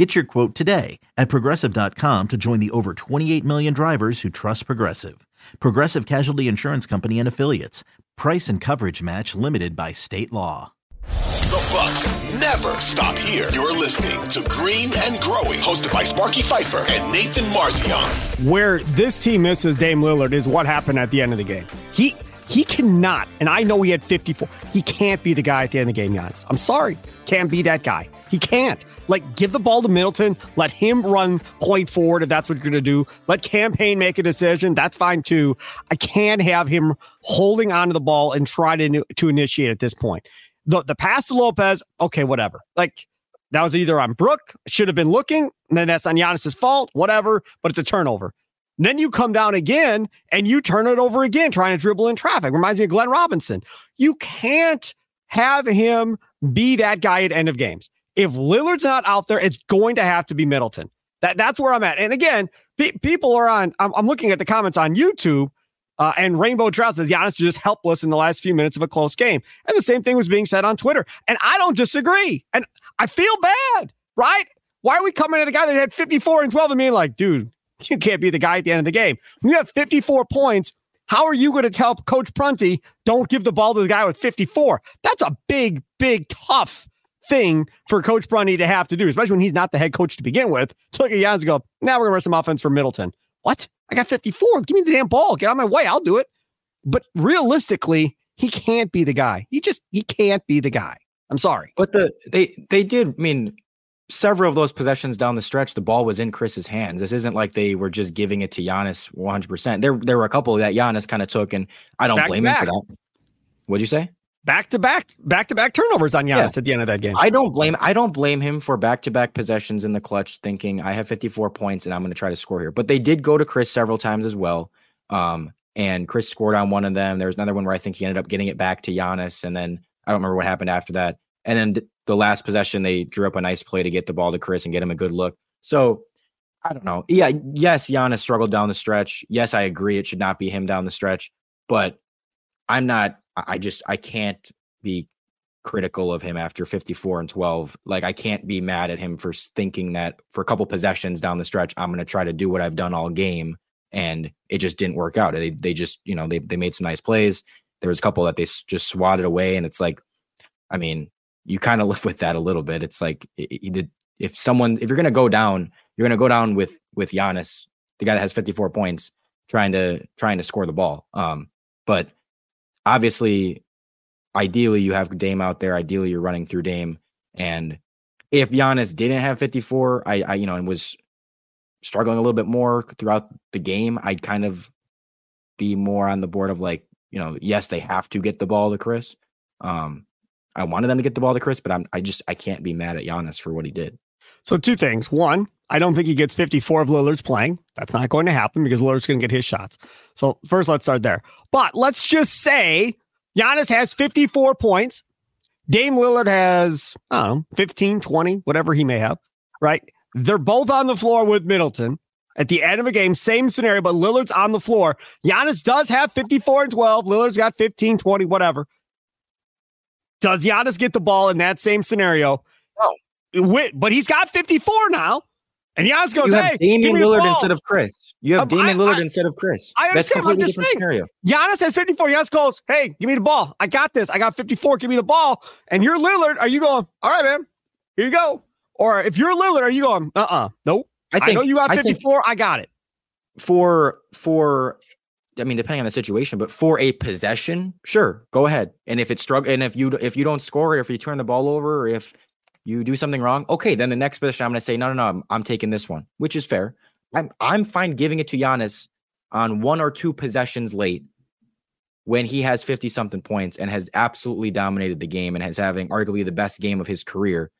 Get your quote today at progressive.com to join the over 28 million drivers who trust Progressive. Progressive Casualty Insurance Company and Affiliates. Price and coverage match limited by state law. The Bucks never stop here. You're listening to Green and Growing, hosted by Sparky Fifer and Nathan Marzion. Where this team misses Dame Lillard is what happened at the end of the game. He he cannot, and I know he had 54. He can't be the guy at the end of the game, Giannis. I'm sorry. Can't be that guy. He can't. Like, give the ball to Middleton. Let him run point forward if that's what you're going to do. Let campaign make a decision. That's fine too. I can't have him holding onto the ball and try to, to initiate at this point. The, the pass to Lopez, okay, whatever. Like, that was either on Brook, should have been looking, and then that's on Giannis's fault, whatever, but it's a turnover. Then you come down again and you turn it over again, trying to dribble in traffic. Reminds me of Glenn Robinson. You can't have him be that guy at end of games. If Lillard's not out there, it's going to have to be Middleton. That that's where I'm at. And again, pe- people are on. I'm, I'm, looking at the comments on YouTube, uh, and Rainbow Trout says Giannis is just helpless in the last few minutes of a close game, and the same thing was being said on Twitter. And I don't disagree. And I feel bad, right? Why are we coming at a guy that had 54 and 12 and being like, dude, you can't be the guy at the end of the game. When you have 54 points, how are you going to tell Coach Prunty, don't give the ball to the guy with 54? That's a big, big, tough thing for Coach Prunty to have to do, especially when he's not the head coach to begin with. To look at Giannis and go, now we're going to run some offense for Middleton. What? I got 54. Give me the damn ball. Get out of my way. I'll do it. But realistically, he can't be the guy. He just, he can't be the guy. I'm sorry. But the they they did. I mean, several of those possessions down the stretch, the ball was in Khris's hands. This isn't like they were just giving it to Giannis 100%. There, there were a couple that Giannis kind of took, and I don't back blame him for that. What'd you say? Back to back, back to back turnovers on Giannis yeah. at the end of that game. I don't blame. I don't blame him for back to back possessions in the clutch, thinking I have 54 points and I'm going to try to score here. But they did go to Khris several times as well. Um, and Khris scored on one of them. There was another one where I think he ended up getting it back to Giannis, and then I don't remember what happened after that. And then the last possession, they drew up a nice play to get the ball to Khris and get him a good look. So I don't know. Yeah, yes, Giannis struggled down the stretch. Yes, I agree. It should not be him down the stretch, but I'm not. I just I can't be critical of him after 54 and 12. Like I can't be mad at him for thinking that for a couple possessions down the stretch, I'm going to try to do what I've done all game, and it just didn't work out. They they just you know they they made some nice plays. There was a couple that they just swatted away, and it's like, I mean, you kind of live with that a little bit. It's like if someone if you're gonna go down, you're gonna go down with with Giannis, the guy that has 54 points, trying to trying to score the ball. Um, but obviously, ideally you have Dame out there. Ideally, you're running through Dame. And if Giannis didn't have 54, I, I you know, and was struggling a little bit more throughout the game, I'd kind of be more on the board of like, you know, yes, they have to get the ball to Khris. Um, I wanted them to get the ball to Khris, but I'm I just I can't be mad at Giannis for what he did. So two things. One, I don't think he gets 54 of Lillard's playing. That's not going to happen because Lillard's going to get his shots. So first, let's start there. But let's just say Giannis has 54 points. Dame Lillard has, I don't know, 15, 20, whatever he may have, right? They're both on the floor with Middleton at the end of a game. Same scenario, but Lillard's on the floor. Giannis does have 54 and 12. Lillard's got 15, 20, whatever. Does Giannis get the ball in that same scenario? No. But he's got 54 now. And Giannis goes, you have hey, Damian Lillard instead of Khris. You have um, Damian Lillard I, instead of Khris. I understand. That's completely different saying. scenario. Giannis has 54. Giannis goes, hey, give me the ball. I got this. I got 54. Give me the ball. And you're Lillard. Are you going, all right, man, here you go. Or if you're Lillard, are you going, uh-uh, nope. I, think, I know you got 54. I, I got it. For, for I mean, depending on the situation, but for a possession, sure, go ahead. And if it's struggle, and if you if you don't score, or if you turn the ball over, or if you do something wrong, okay, then the next possession, I'm going to say, no, no, no, I'm, I'm taking this one, which is fair. I'm I'm fine giving it to Giannis on one or two possessions late when he has 50 something points and has absolutely dominated the game and has having arguably the best game of his career.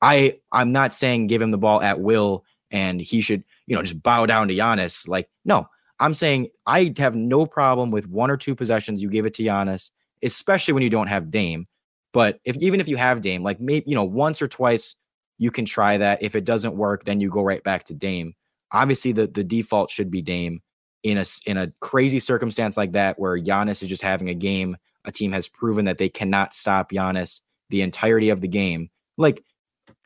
I I'm not saying give him the ball at will and he should, you know, just bow down to Giannis. Like, no, I'm saying I have no problem with one or two possessions you give it to Giannis, especially when you don't have Dame. But if even if you have Dame, like maybe you know once or twice you can try that. If it doesn't work, then you go right back to Dame. Obviously, the the default should be Dame in a in a crazy circumstance like that where Giannis is just having a game. A team has proven that they cannot stop Giannis the entirety of the game. Like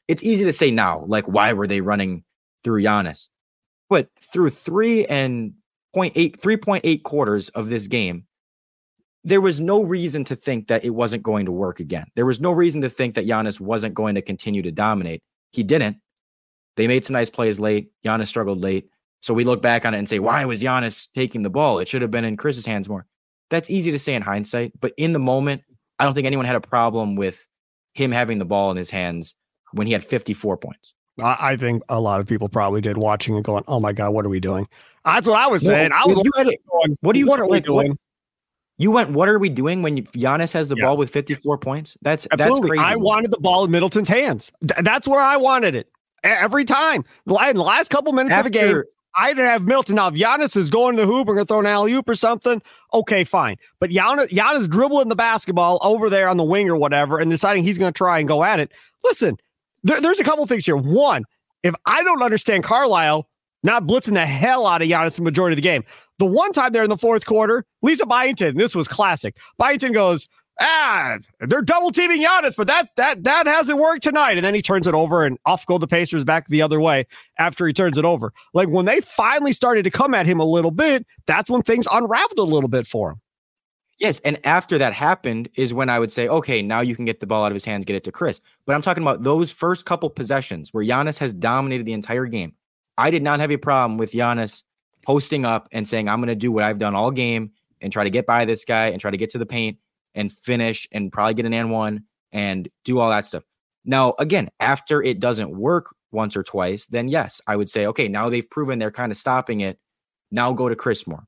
it's easy to say now, like why were they running through Giannis? But through three and 0.8, 3.8 quarters of this game, there was no reason to think that it wasn't going to work again. There was no reason to think that Giannis wasn't going to continue to dominate. He didn't. They made some nice plays late. Giannis struggled late. So we look back on it and say, why was Giannis taking the ball? It should have been in Khris's hands more. That's easy to say in hindsight, but in the moment, I don't think anyone had a problem with him having the ball in his hands when he had 54 points. I think a lot of people probably did watching and going, "Oh my god, what are we doing?" That's what I was saying. No, I was. You had it, going, what are you? What are like, we doing? What, you went. What are we doing when Giannis has the ball with 54 points? That's absolutely. That's I wanted the ball in Middleton's hands. That's where I wanted it every time. In the last couple minutes After, of the game, I didn't have Milton. Now, if Giannis is going to the hoop or going to throw an alley oop or something, okay, fine. But Giannis, Giannis dribbling the basketball over there on the wing or whatever and deciding he's going to try and go at it. Listen, there, there's a couple things here. One, if I don't understand Carlisle not blitzing the hell out of Giannis the majority of the game, the one time there in the fourth quarter, Lisa Byington, this was classic. Byington goes, ah, they're double teaming Giannis, but that that that hasn't worked tonight. And then he turns it over, and off go the Pacers back the other way after he turns it over. Like when they finally started to come at him a little bit, that's when things unraveled a little bit for him. Yes, and after that happened is when I would say, okay, now you can get the ball out of his hands, get it to Khris. But I'm talking about those first couple possessions where Giannis has dominated the entire game. I did not have a problem with Giannis posting up and saying, I'm going to do what I've done all game and try to get by this guy and try to get to the paint and finish and probably get an and one and do all that stuff. Now, again, after it doesn't work once or twice, then yes, I would say, okay, now they've proven they're kind of stopping it. Now go to Khris more.